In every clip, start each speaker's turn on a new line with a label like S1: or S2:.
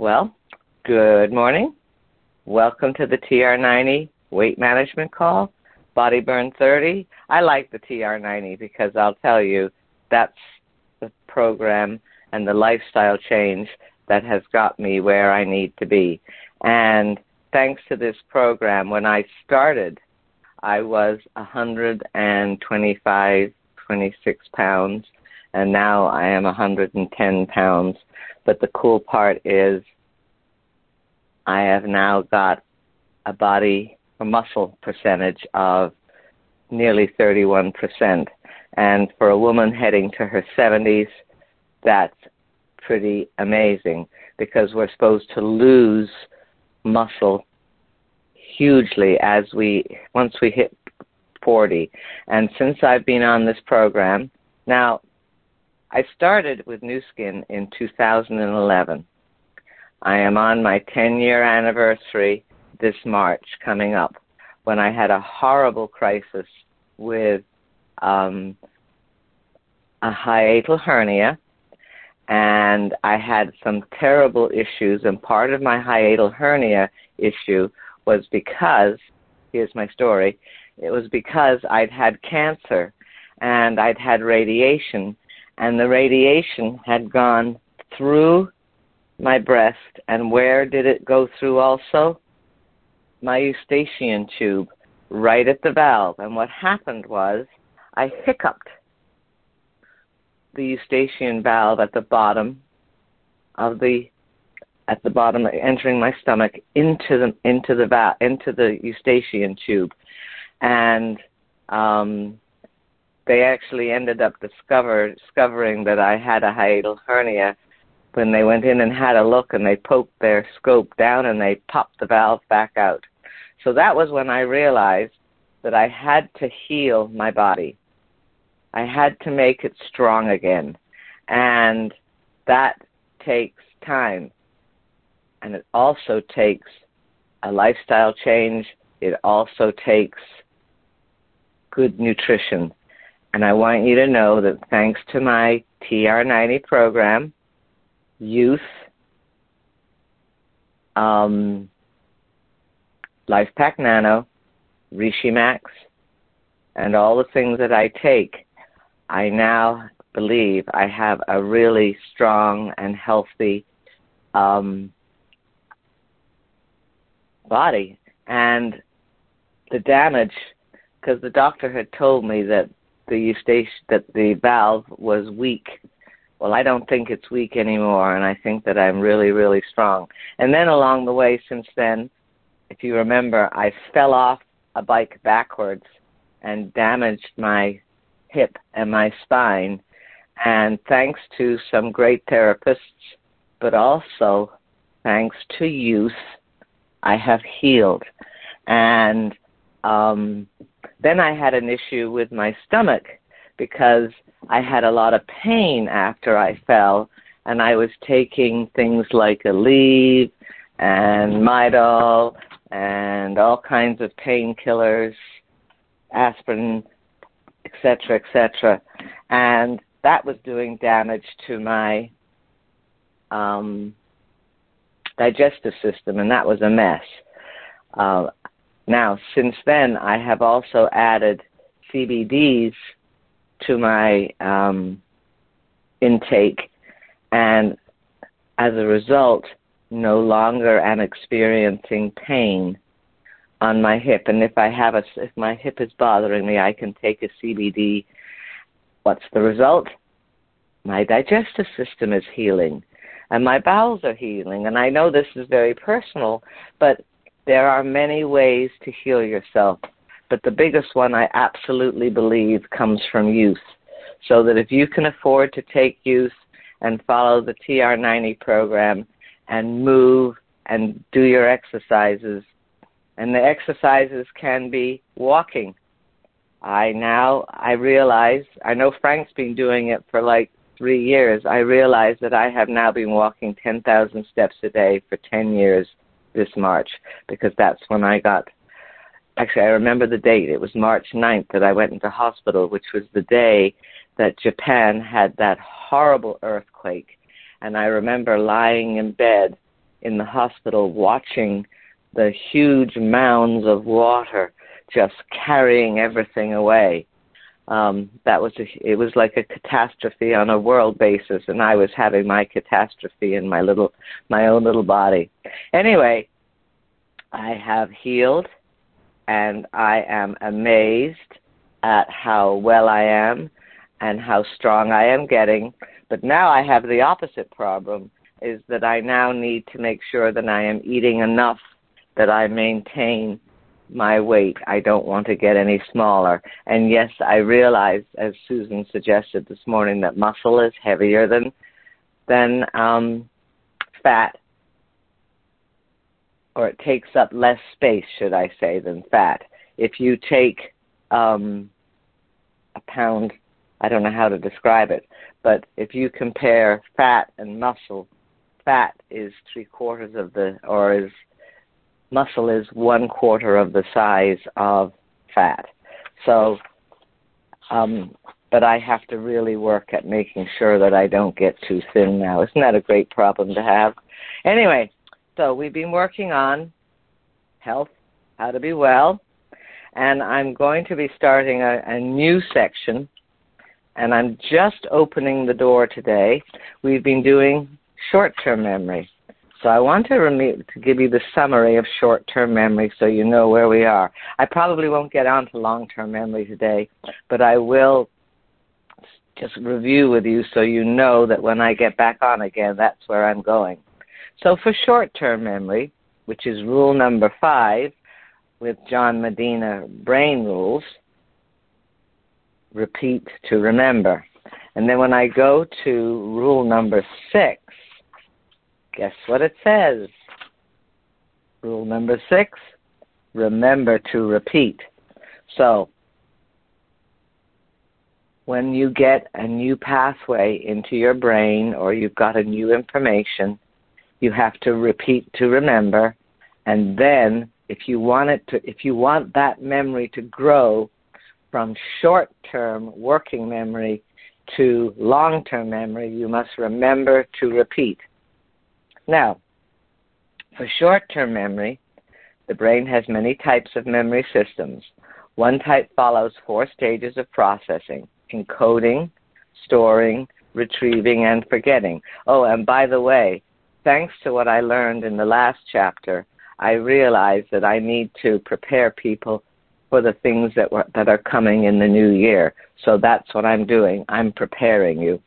S1: Well, good morning. Welcome to the TR90 weight management call, Body Burn 30. I like the TR90 because I'll tell you that's the program and the lifestyle change that has got me where I need to be. And thanks to this program, when I started, I was 125, 26 pounds, and now I am 110 pounds. But the cool part is I have now got a body, a muscle percentage of nearly 31%. And for a woman heading to her 70s, that's pretty amazing because we're supposed to lose muscle hugely as we once we hit 40. And since I've been on this program, now I started with Nu Skin in 2011. I am on my 10 year anniversary this March coming up when I had a horrible crisis with um, a hiatal hernia and I had some terrible issues and part of my hiatal hernia issue was because here's my story it was because I'd had cancer and I'd had radiation and the radiation had gone through my breast. And where did it go through also? My eustachian tube right at the valve. And what happened was I hiccuped the eustachian valve at the bottom of the at the bottom entering my stomach into the into the valve into the eustachian tube. And um they actually ended up discover, discovering that I had a hiatal hernia when they went in and had a look and they poked their scope down and they popped the valve back out. So that was when I realized that I had to heal my body. I had to make it strong again. And that takes time. And it also takes a lifestyle change. It also takes good nutrition. And I want you to know that thanks to my TR90 program, youth, um, LifePak Nano, ReishiMax, and all the things that I take, I now believe I have a really strong and healthy um, body. And the damage, because the doctor had told me that the eustachian, that the valve was weak. Well, I don't think it's weak anymore, and I think that I'm really, really strong. And then along the way, since then, if you remember, I fell off a bike backwards and damaged my hip and my spine. And thanks to some great therapists, but also thanks to youth, I have healed. And um, then I had an issue with my stomach because I had a lot of pain after I fell, and I was taking things like Aleve and Midol and all kinds of painkillers, aspirin, etc., etc. And that was doing damage to my um, digestive system, and that was a mess. Uh, now, since then, I have also added CBDs to my um, intake, and as a result, no longer am experiencing pain on my hip. And if I have a, if my hip is bothering me, I can take a CBD. What's the result? My digestive system is healing, and my bowels are healing. And I know this is very personal, but there are many ways to heal yourself. But the biggest one I absolutely believe comes from youth. So that if you can afford to take youth and follow the TR90 program and move and do your exercises and the exercises can be walking. I now I realize I know Frank's been doing it for like three years. I realize that I have now been walking ten thousand steps a day for ten years this March because that's when I got actually I remember the date. It was March 9th that I went into hospital, which was the day that Japan had that horrible earthquake. And I remember lying in bed in the hospital watching the huge mounds of water just carrying everything away. Um, that was a, it was like a catastrophe on a world basis, and I was having my catastrophe in my little my own little body. Anyway, I have healed, and I am amazed at how well I am and how strong I am getting. But now I have the opposite problem is that I now need to make sure that I am eating enough that I maintain my weight. I don't want to get any smaller. And yes, I realize, as Susan suggested this morning, that muscle is heavier than than um, fat, or it takes up less space, should I say, than fat. If you take um, a pound, I don't know how to describe it, but if you compare fat and muscle, fat is three quarters of the, or is muscle is one quarter of the size of fat. So, um, but I have to really work at making sure that I don't get too thin now. Isn't that a great problem to have? Anyway, so we've been working on health, how to be well, and I'm going to be starting a, a new section, and I'm just opening the door today. We've been doing short term memory. So I want to, rem- to give you the summary of short-term memory so you know where we are. I probably won't get on to long-term memory today, but I will just review with you so you know that when I get back on again, that's where I'm going. So for short-term memory, which is rule number five with John Medina brain rules, repeat to remember. And then when I go to rule number six, Guess what it says? Rule number six remember to repeat. So, when you get a new pathway into your brain or you've got a new information, you have to repeat to remember and then if you want it to if you want that memory to grow from short-term working memory to long-term memory, you must remember to repeat. Now, for short term memory, the brain has many types of memory systems. One type follows four stages of processing encoding, storing, retrieving, and forgetting. Oh, and by the way, thanks to what I learned in the last chapter, I realized that I need to prepare people for the things that were, that are coming in the new year. So that's what I'm doing. I'm preparing you.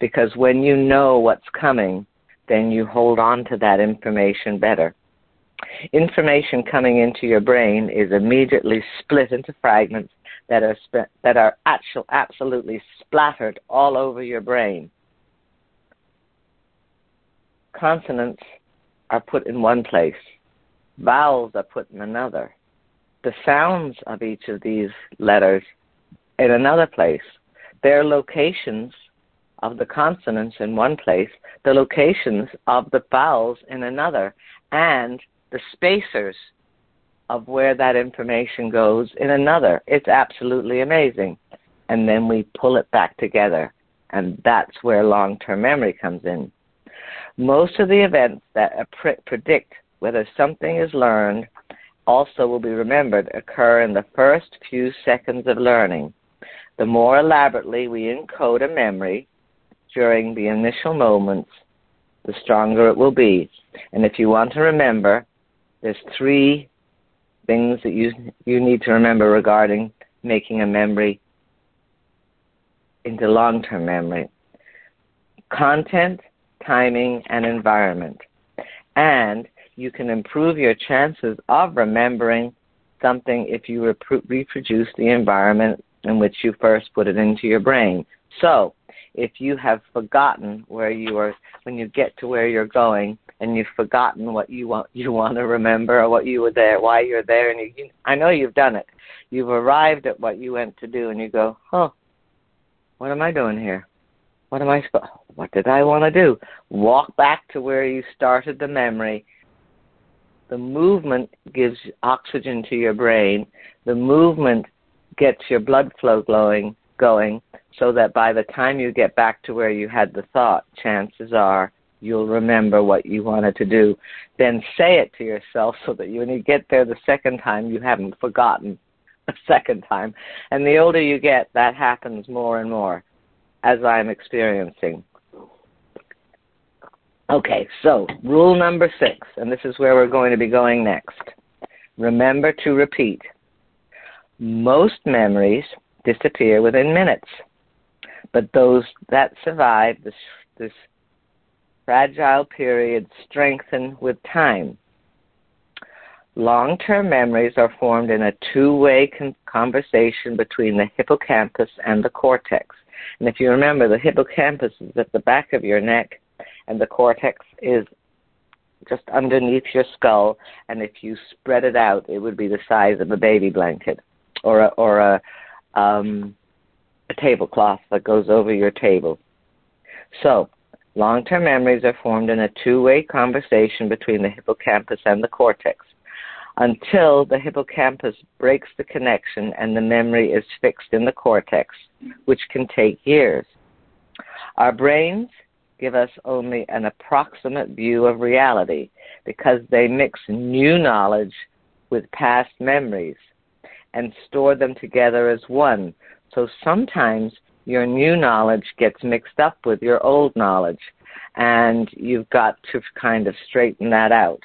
S1: Because when you know what's coming, then you hold on to that information better. Information coming into your brain is immediately split into fragments that are sp- that are actual, absolutely splattered all over your brain. Consonants are put in one place. Vowels are put in another. The sounds of each of these letters in another place. Their locations of the consonants in one place, the locations of the vowels in another, and the spacers of where that information goes in another. It's absolutely amazing. And then we pull it back together, and that's where long term memory comes in. Most of the events that predict whether something is learned also will be remembered occur in the first few seconds of learning. The more elaborately we encode a memory, during the initial moments, the stronger it will be. And if you want to remember, there's three things that you you need to remember regarding making a memory into long-term memory. Content, timing, and environment. And you can improve your chances of remembering something if you reproduce the environment in which you first put it into your brain. So, if you have forgotten where you are when you get to where you're going and you've forgotten what you want you want to remember or what you were there why you're there and you, you I know you've done it. You've arrived at what you went to do and you go huh what am I doing here? What am I what did I want to do? Walk back to where you started the memory. The movement gives oxygen to your brain. The movement gets your blood flow glowing going so that by the time you get back to where you had the thought, chances are you'll remember what you wanted to do. Then say it to yourself so that when you get there the second time, you haven't forgotten a second time. And the older you get, that happens more and more, as I'm experiencing. Okay, so rule number six, and this is where we're going to be going next. Remember to repeat. Most memories disappear within minutes, but those that survive this, this fragile period strengthen with time. Long term memories are formed in a two way con- conversation between the hippocampus and the cortex. And if you remember, the hippocampus is at the back of your neck, and the cortex is just underneath your skull. And if you spread it out, it would be the size of a baby blanket or a, or a, um, a tablecloth that goes over your table. So, long term memories are formed in a two way conversation between the hippocampus and the cortex until the hippocampus breaks the connection and the memory is fixed in the cortex, which can take years. Our brains give us only an approximate view of reality because they mix new knowledge with past memories and store them together as one. So sometimes your new knowledge gets mixed up with your old knowledge, and you've got to kind of straighten that out.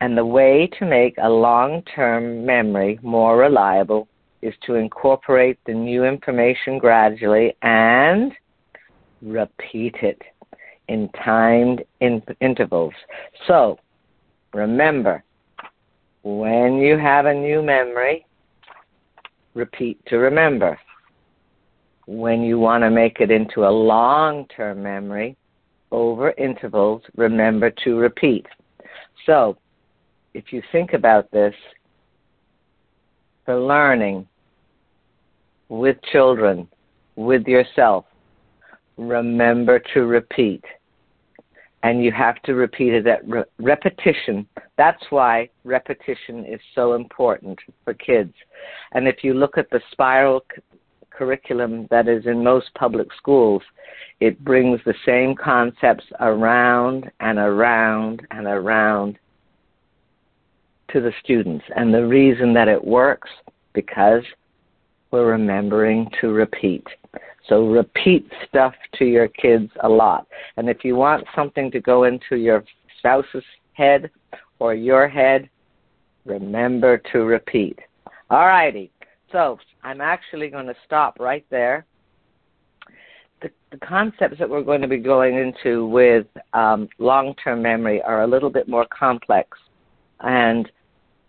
S1: And the way to make a long term memory more reliable is to incorporate the new information gradually and repeat it in timed in- intervals. So, remember, when you have a new memory, repeat to remember. When you want to make it into a long term memory, over intervals, remember to repeat. So, if you think about this, for learning with children, with yourself, remember to repeat. And you have to repeat it at re- repetition. That's why repetition is so important for kids. And if you look at the spiral c- curriculum that is in most public schools, it brings the same concepts around and around and around to the students. And the reason that it works, because we're remembering to repeat. So repeat stuff to your kids a lot. And if you want something to go into your spouse's head or your head, remember to repeat. All righty. So I'm actually going to stop right there. The, the, concepts that we're going to be going into with um, long term memory are a little bit more complex. And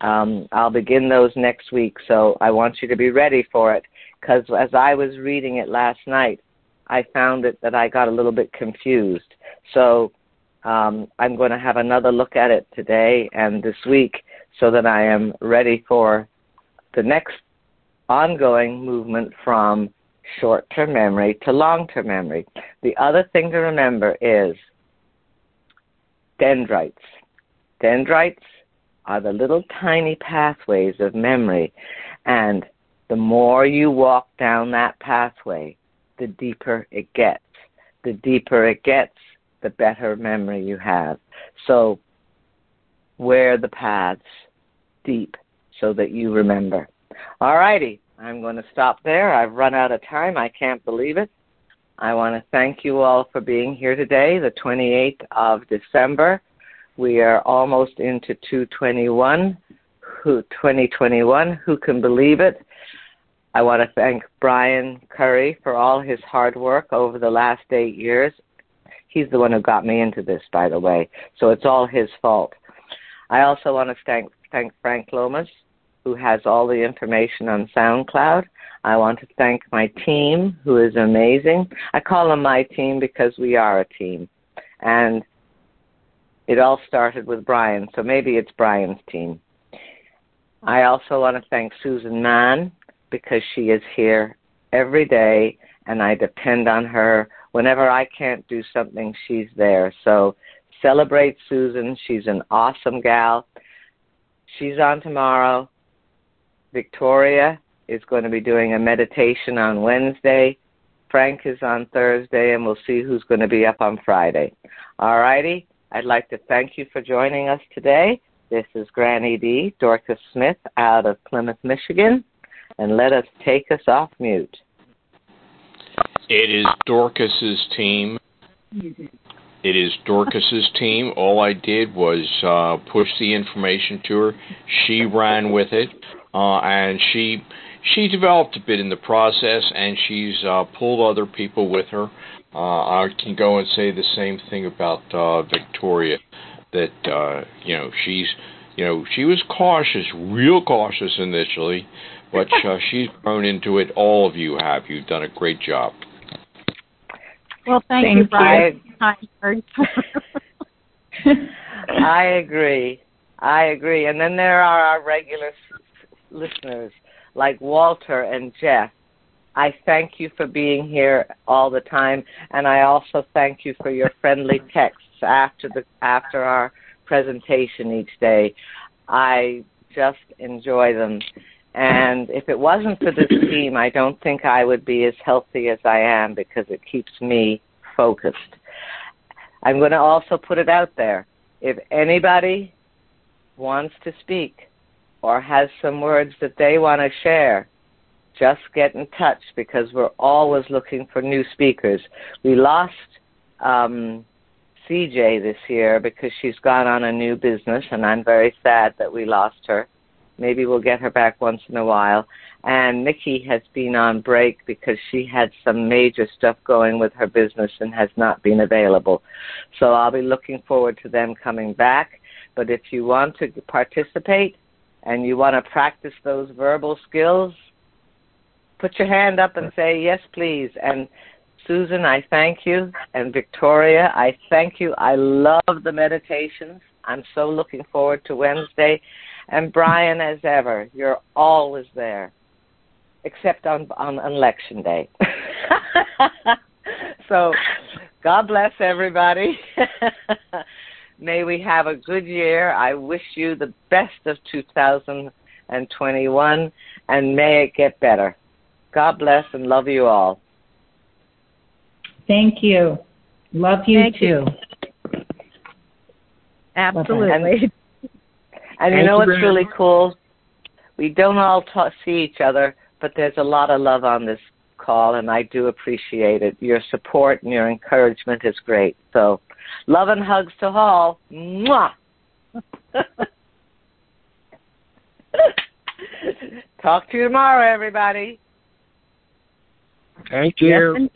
S1: um, I'll begin those next week, so I want you to be ready for it. Because as I was reading it last night, I found it that I got a little bit confused. So um, I'm going to have another look at it today and this week, so that I am ready for the next ongoing movement from short-term memory to long-term memory. The other thing to remember is dendrites. Dendrites are the little tiny pathways of memory. And the more you walk down that pathway, the deeper it gets. The deeper it gets, the better memory you have. So, wear the paths deep so that you remember. All righty, I'm going to stop there. I've run out of time. I can't believe it. I want to thank you all for being here today, the 28th of December. We are almost into 221, who, 2021. Who can believe it? I want to thank Brian Curry for all his hard work over the last eight years. He's the one who got me into this, by the way, so it's all his fault. I also want to thank, thank Frank Lomas, who has all the information on SoundCloud. I want to thank my team, who is amazing. I call them my team because we are a team. And it all started with Brian, so maybe it's Brian's team. I also want to thank Susan Mann because she is here every day and I depend on her. Whenever I can't do something, she's there. So celebrate Susan. She's an awesome gal. She's on tomorrow. Victoria is going to be doing a meditation on Wednesday. Frank is on Thursday, and we'll see who's going to be up on Friday. All righty. I'd like to thank you for joining us today. This is Granny D, Dorcas Smith out of Plymouth, Michigan, and let us take us off mute.
S2: It is Dorcas's team. It is Dorcas's team. All I did was uh, push the information to her. She ran with it, uh, and she she developed a bit in the process, and she's uh, pulled other people with her. Uh, I can go and say the same thing about uh, Victoria, that uh, you know she's you know she was cautious, real cautious initially, but uh, she's grown into it. All of you have. You've done a great job.
S3: Well, thank,
S1: thank
S3: you, Brian.
S1: I agree. I agree. And then there are our regular listeners like Walter and Jeff. I thank you for being here all the time, and I also thank you for your friendly texts after the after our presentation each day. I just enjoy them. And if it wasn't for this team, I don't think I would be as healthy as I am because it keeps me focused. I'm going to also put it out there. If anybody wants to speak or has some words that they want to share, just get in touch because we're always looking for new speakers. We lost um, CJ this year because she's gone on a new business, and I'm very sad that we lost her. Maybe we'll get her back once in a while. And Nikki has been on break because she had some major stuff going with her business and has not been available. So I'll be looking forward to them coming back. But if you want to participate and you want to practice those verbal skills, put your hand up and say, yes, please. And Susan, I thank you. And Victoria, I thank you. I love the meditations. I'm so looking forward to Wednesday. And Brian, as ever, you're always there except on on election day. so, God bless everybody. may we have a good year. I wish you the best of 2021, and may it get better. God bless and love you all.
S3: Thank you. Love you Thank too. You.
S4: Absolutely.
S1: And, and you know what's really cool? We don't all talk, see each other, but there's a lot of love on this call, and I do appreciate it. Your support and your encouragement is great. So, love and hugs to all. Mwah! Talk to you tomorrow, everybody.
S2: Thank you.